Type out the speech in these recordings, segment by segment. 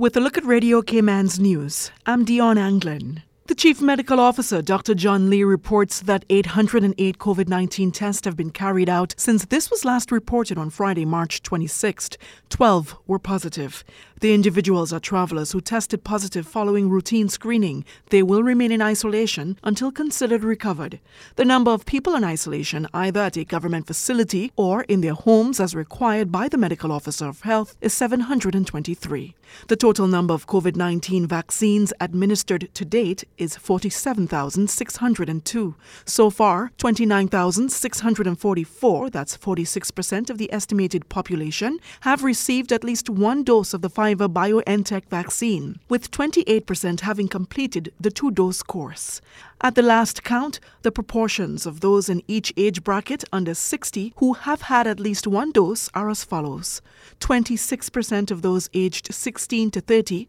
With a look at Radio Cayman's news, I'm Dion Anglin. The Chief Medical Officer, Dr. John Lee, reports that 808 COVID 19 tests have been carried out since this was last reported on Friday, March 26th. 12 were positive. The individuals are travelers who tested positive following routine screening. They will remain in isolation until considered recovered. The number of people in isolation, either at a government facility or in their homes as required by the Medical Officer of Health, is 723. The total number of COVID 19 vaccines administered to date is 47,602. So far, 29,644, that's 46% of the estimated population, have received at least one dose of the Pfizer BioNTech vaccine, with 28% having completed the two dose course. At the last count, the proportions of those in each age bracket under 60 who have had at least one dose are as follows 26% of those aged 16 to 30,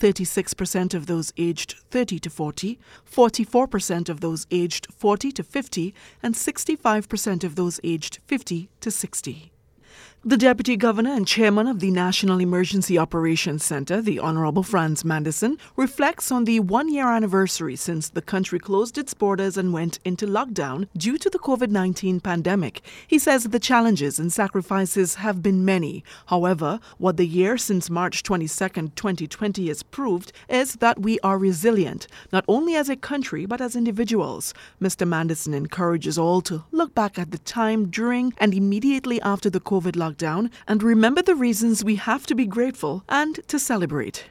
36% of those aged 30 to 40, 44% of those aged 40 to 50, and 65% of those aged 50 to 60. The Deputy Governor and Chairman of the National Emergency Operations Center, the Honorable Franz Manderson, reflects on the one year anniversary since the country closed its borders and went into lockdown due to the COVID 19 pandemic. He says the challenges and sacrifices have been many. However, what the year since March 22, 2020 has proved is that we are resilient, not only as a country but as individuals. Mr. Manderson encourages all to look back at the time during and immediately after the COVID lockdown lockdown and remember the reasons we have to be grateful and to celebrate.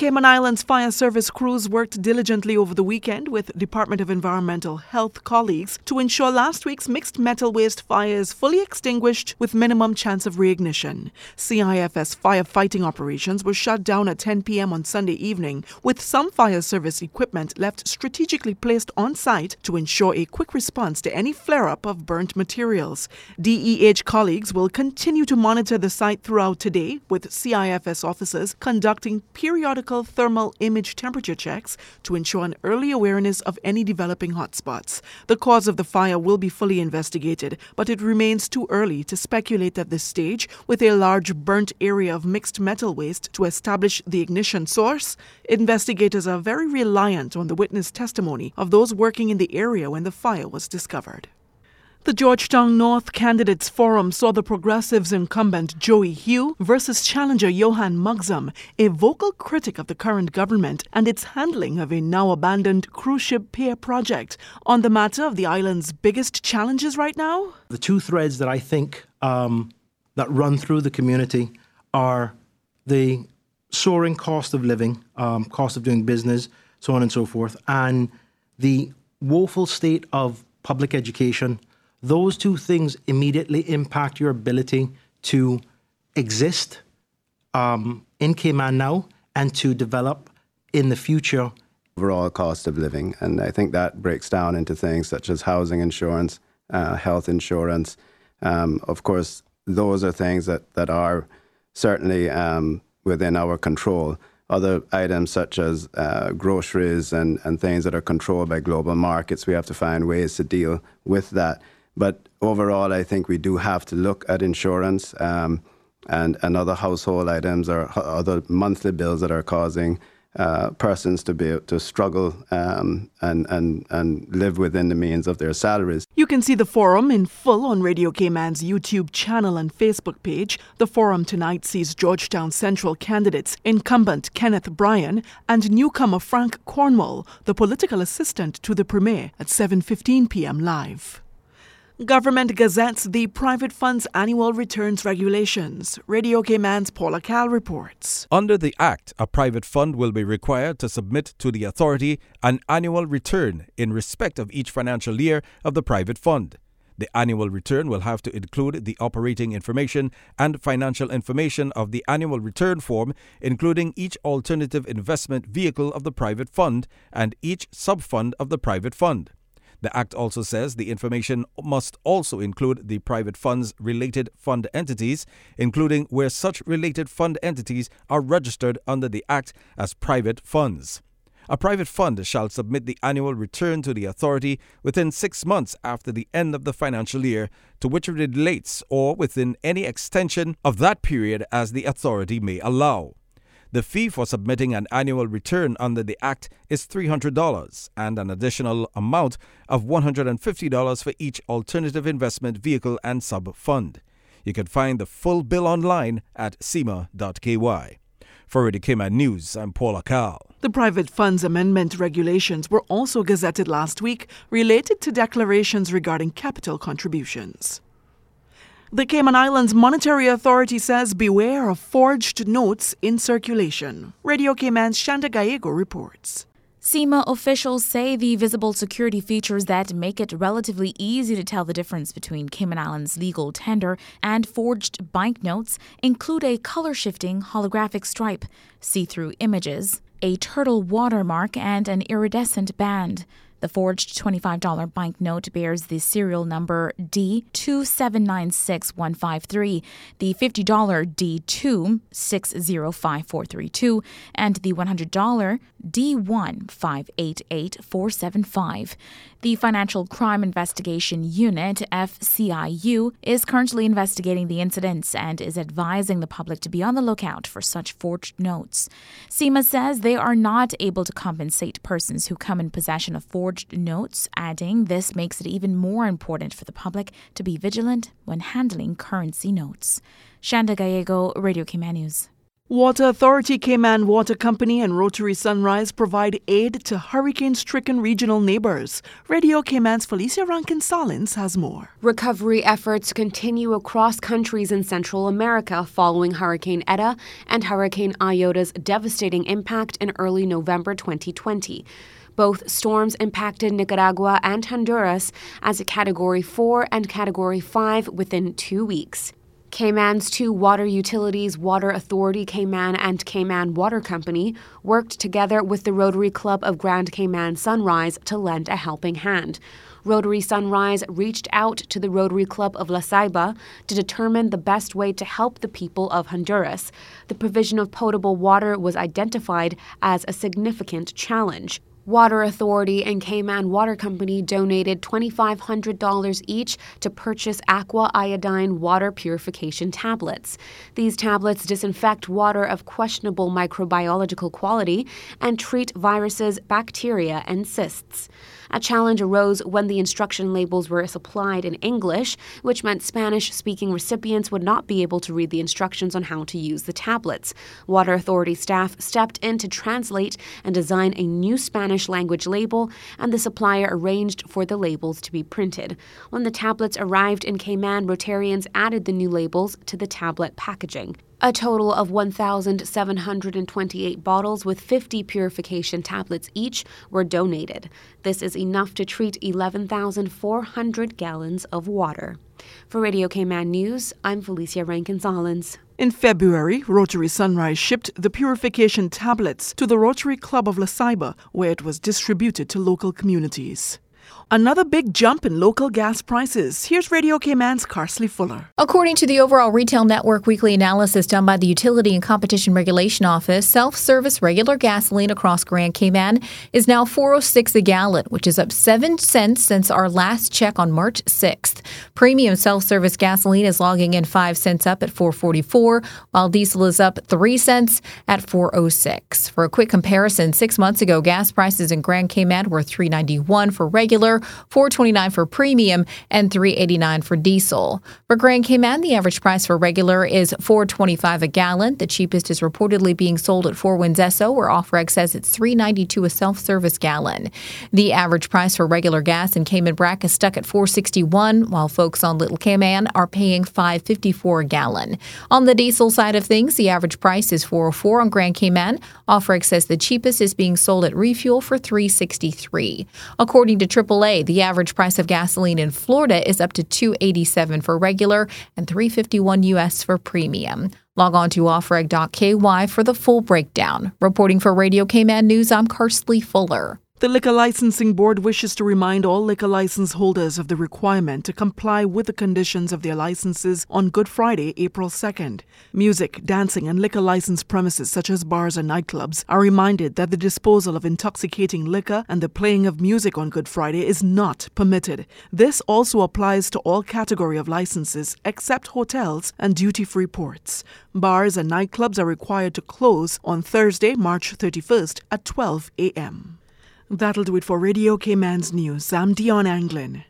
Cayman Islands Fire Service crews worked diligently over the weekend with Department of Environmental Health colleagues to ensure last week's mixed metal waste fire is fully extinguished with minimum chance of reignition. CIFS firefighting operations were shut down at 10 p.m. on Sunday evening, with some fire service equipment left strategically placed on site to ensure a quick response to any flare up of burnt materials. DEH colleagues will continue to monitor the site throughout today, with CIFS officers conducting periodic thermal image temperature checks to ensure an early awareness of any developing hotspots. The cause of the fire will be fully investigated, but it remains too early to speculate at this stage with a large burnt area of mixed metal waste to establish the ignition source. Investigators are very reliant on the witness testimony of those working in the area when the fire was discovered. The Georgetown North Candidates Forum saw the Progressives incumbent Joey Hew versus challenger Johann Moxam, a vocal critic of the current government and its handling of a now abandoned cruise ship pier project. On the matter of the island's biggest challenges right now? The two threads that I think um, that run through the community are the soaring cost of living, um, cost of doing business, so on and so forth, and the woeful state of public education those two things immediately impact your ability to exist um, in Cayman now and to develop in the future. Overall cost of living. And I think that breaks down into things such as housing insurance, uh, health insurance. Um, of course, those are things that, that are certainly um, within our control. Other items such as uh, groceries and, and things that are controlled by global markets, we have to find ways to deal with that. But overall, I think we do have to look at insurance um, and, and other household items or other monthly bills that are causing uh, persons to be to struggle um, and, and, and live within the means of their salaries. You can see the forum in full on Radio Cayman's YouTube channel and Facebook page. The forum tonight sees Georgetown Central candidates incumbent Kenneth Bryan and newcomer Frank Cornwall, the political assistant to the Premier, at 7:15 p.m. live. Government gazettes the private fund's annual returns regulations. Radio Cayman's Paula Cal reports. Under the Act, a private fund will be required to submit to the authority an annual return in respect of each financial year of the private fund. The annual return will have to include the operating information and financial information of the annual return form, including each alternative investment vehicle of the private fund and each sub-fund of the private fund. The Act also says the information must also include the private funds related fund entities, including where such related fund entities are registered under the Act as private funds. A private fund shall submit the annual return to the authority within six months after the end of the financial year to which it relates or within any extension of that period as the authority may allow. The fee for submitting an annual return under the Act is $300 and an additional amount of $150 for each alternative investment vehicle and sub fund. You can find the full bill online at cima.ky. For Cayman News, I'm Paula Carl. The private funds amendment regulations were also gazetted last week related to declarations regarding capital contributions. The Cayman Islands Monetary Authority says beware of forged notes in circulation. Radio Cayman's Shanda Gallego reports. CIMA officials say the visible security features that make it relatively easy to tell the difference between Cayman Islands legal tender and forged banknotes include a color shifting holographic stripe, see through images, a turtle watermark, and an iridescent band. The forged $25 banknote bears the serial number D2796153, the $50 D2605432, and the $100 D1588475. The Financial Crime Investigation Unit, FCIU, is currently investigating the incidents and is advising the public to be on the lookout for such forged notes. CIMA says they are not able to compensate persons who come in possession of forged notes, adding this makes it even more important for the public to be vigilant when handling currency notes. Shanda Gallego, Radio Cayman News. Water Authority Cayman Water Company and Rotary Sunrise provide aid to hurricane stricken regional neighbors. Radio Cayman's Felicia Rankin Solins has more. Recovery efforts continue across countries in Central America following Hurricane Eta and Hurricane Iota's devastating impact in early November 2020. Both storms impacted Nicaragua and Honduras as a Category 4 and Category 5 within two weeks. Cayman's two water utilities, Water Authority Cayman and Cayman Water Company, worked together with the Rotary Club of Grand Cayman Sunrise to lend a helping hand. Rotary Sunrise reached out to the Rotary Club of La Ceiba to determine the best way to help the people of Honduras. The provision of potable water was identified as a significant challenge. Water Authority and Cayman Water Company donated $2,500 each to purchase aqua iodine water purification tablets. These tablets disinfect water of questionable microbiological quality and treat viruses, bacteria, and cysts. A challenge arose when the instruction labels were supplied in English, which meant Spanish speaking recipients would not be able to read the instructions on how to use the tablets. Water Authority staff stepped in to translate and design a new Spanish language label, and the supplier arranged for the labels to be printed. When the tablets arrived in Cayman, Rotarians added the new labels to the tablet packaging. A total of 1,728 bottles with 50 purification tablets each were donated. This is enough to treat 11,400 gallons of water. For Radio Cayman News, I'm Felicia Rankin Solins. In February, Rotary Sunrise shipped the purification tablets to the Rotary Club of La Ceiba, where it was distributed to local communities. Another big jump in local gas prices. Here's Radio Cayman's Carsley Fuller. According to the overall retail network weekly analysis done by the Utility and Competition Regulation Office, self-service regular gasoline across Grand Cayman is now 406 a gallon, which is up 7 cents since our last check on March 6th. Premium self-service gasoline is logging in 5 cents up at 444, while diesel is up 3 cents at 406. For a quick comparison, 6 months ago gas prices in Grand Cayman were 391 for regular 429 for premium, and 389 for diesel. For Grand Cayman, the average price for regular is 425 a gallon. The cheapest is reportedly being sold at Four Winds Esso, where Ofreg says it's 392 a self-service gallon. The average price for regular gas in Cayman Brac is stuck at 461, while folks on Little Cayman are paying 554 a gallon. On the diesel side of things, the average price is 404 on Grand Cayman. Ofreg says the cheapest is being sold at refuel for 363. According to AAA, the average price of gasoline in Florida is up to 287 for regular and 351 US for premium. Log on to ofreg.ky for the full breakdown. Reporting for Radio Cayman News, I'm Carsley Fuller. The Liquor Licensing Board wishes to remind all liquor license holders of the requirement to comply with the conditions of their licenses on Good Friday, April 2nd. Music, dancing, and liquor license premises such as bars and nightclubs are reminded that the disposal of intoxicating liquor and the playing of music on Good Friday is not permitted. This also applies to all category of licenses except hotels and duty-free ports. Bars and nightclubs are required to close on Thursday, March 31st at 12 a.m. That'll do it for Radio Cayman's news. I'm Dion Anglin.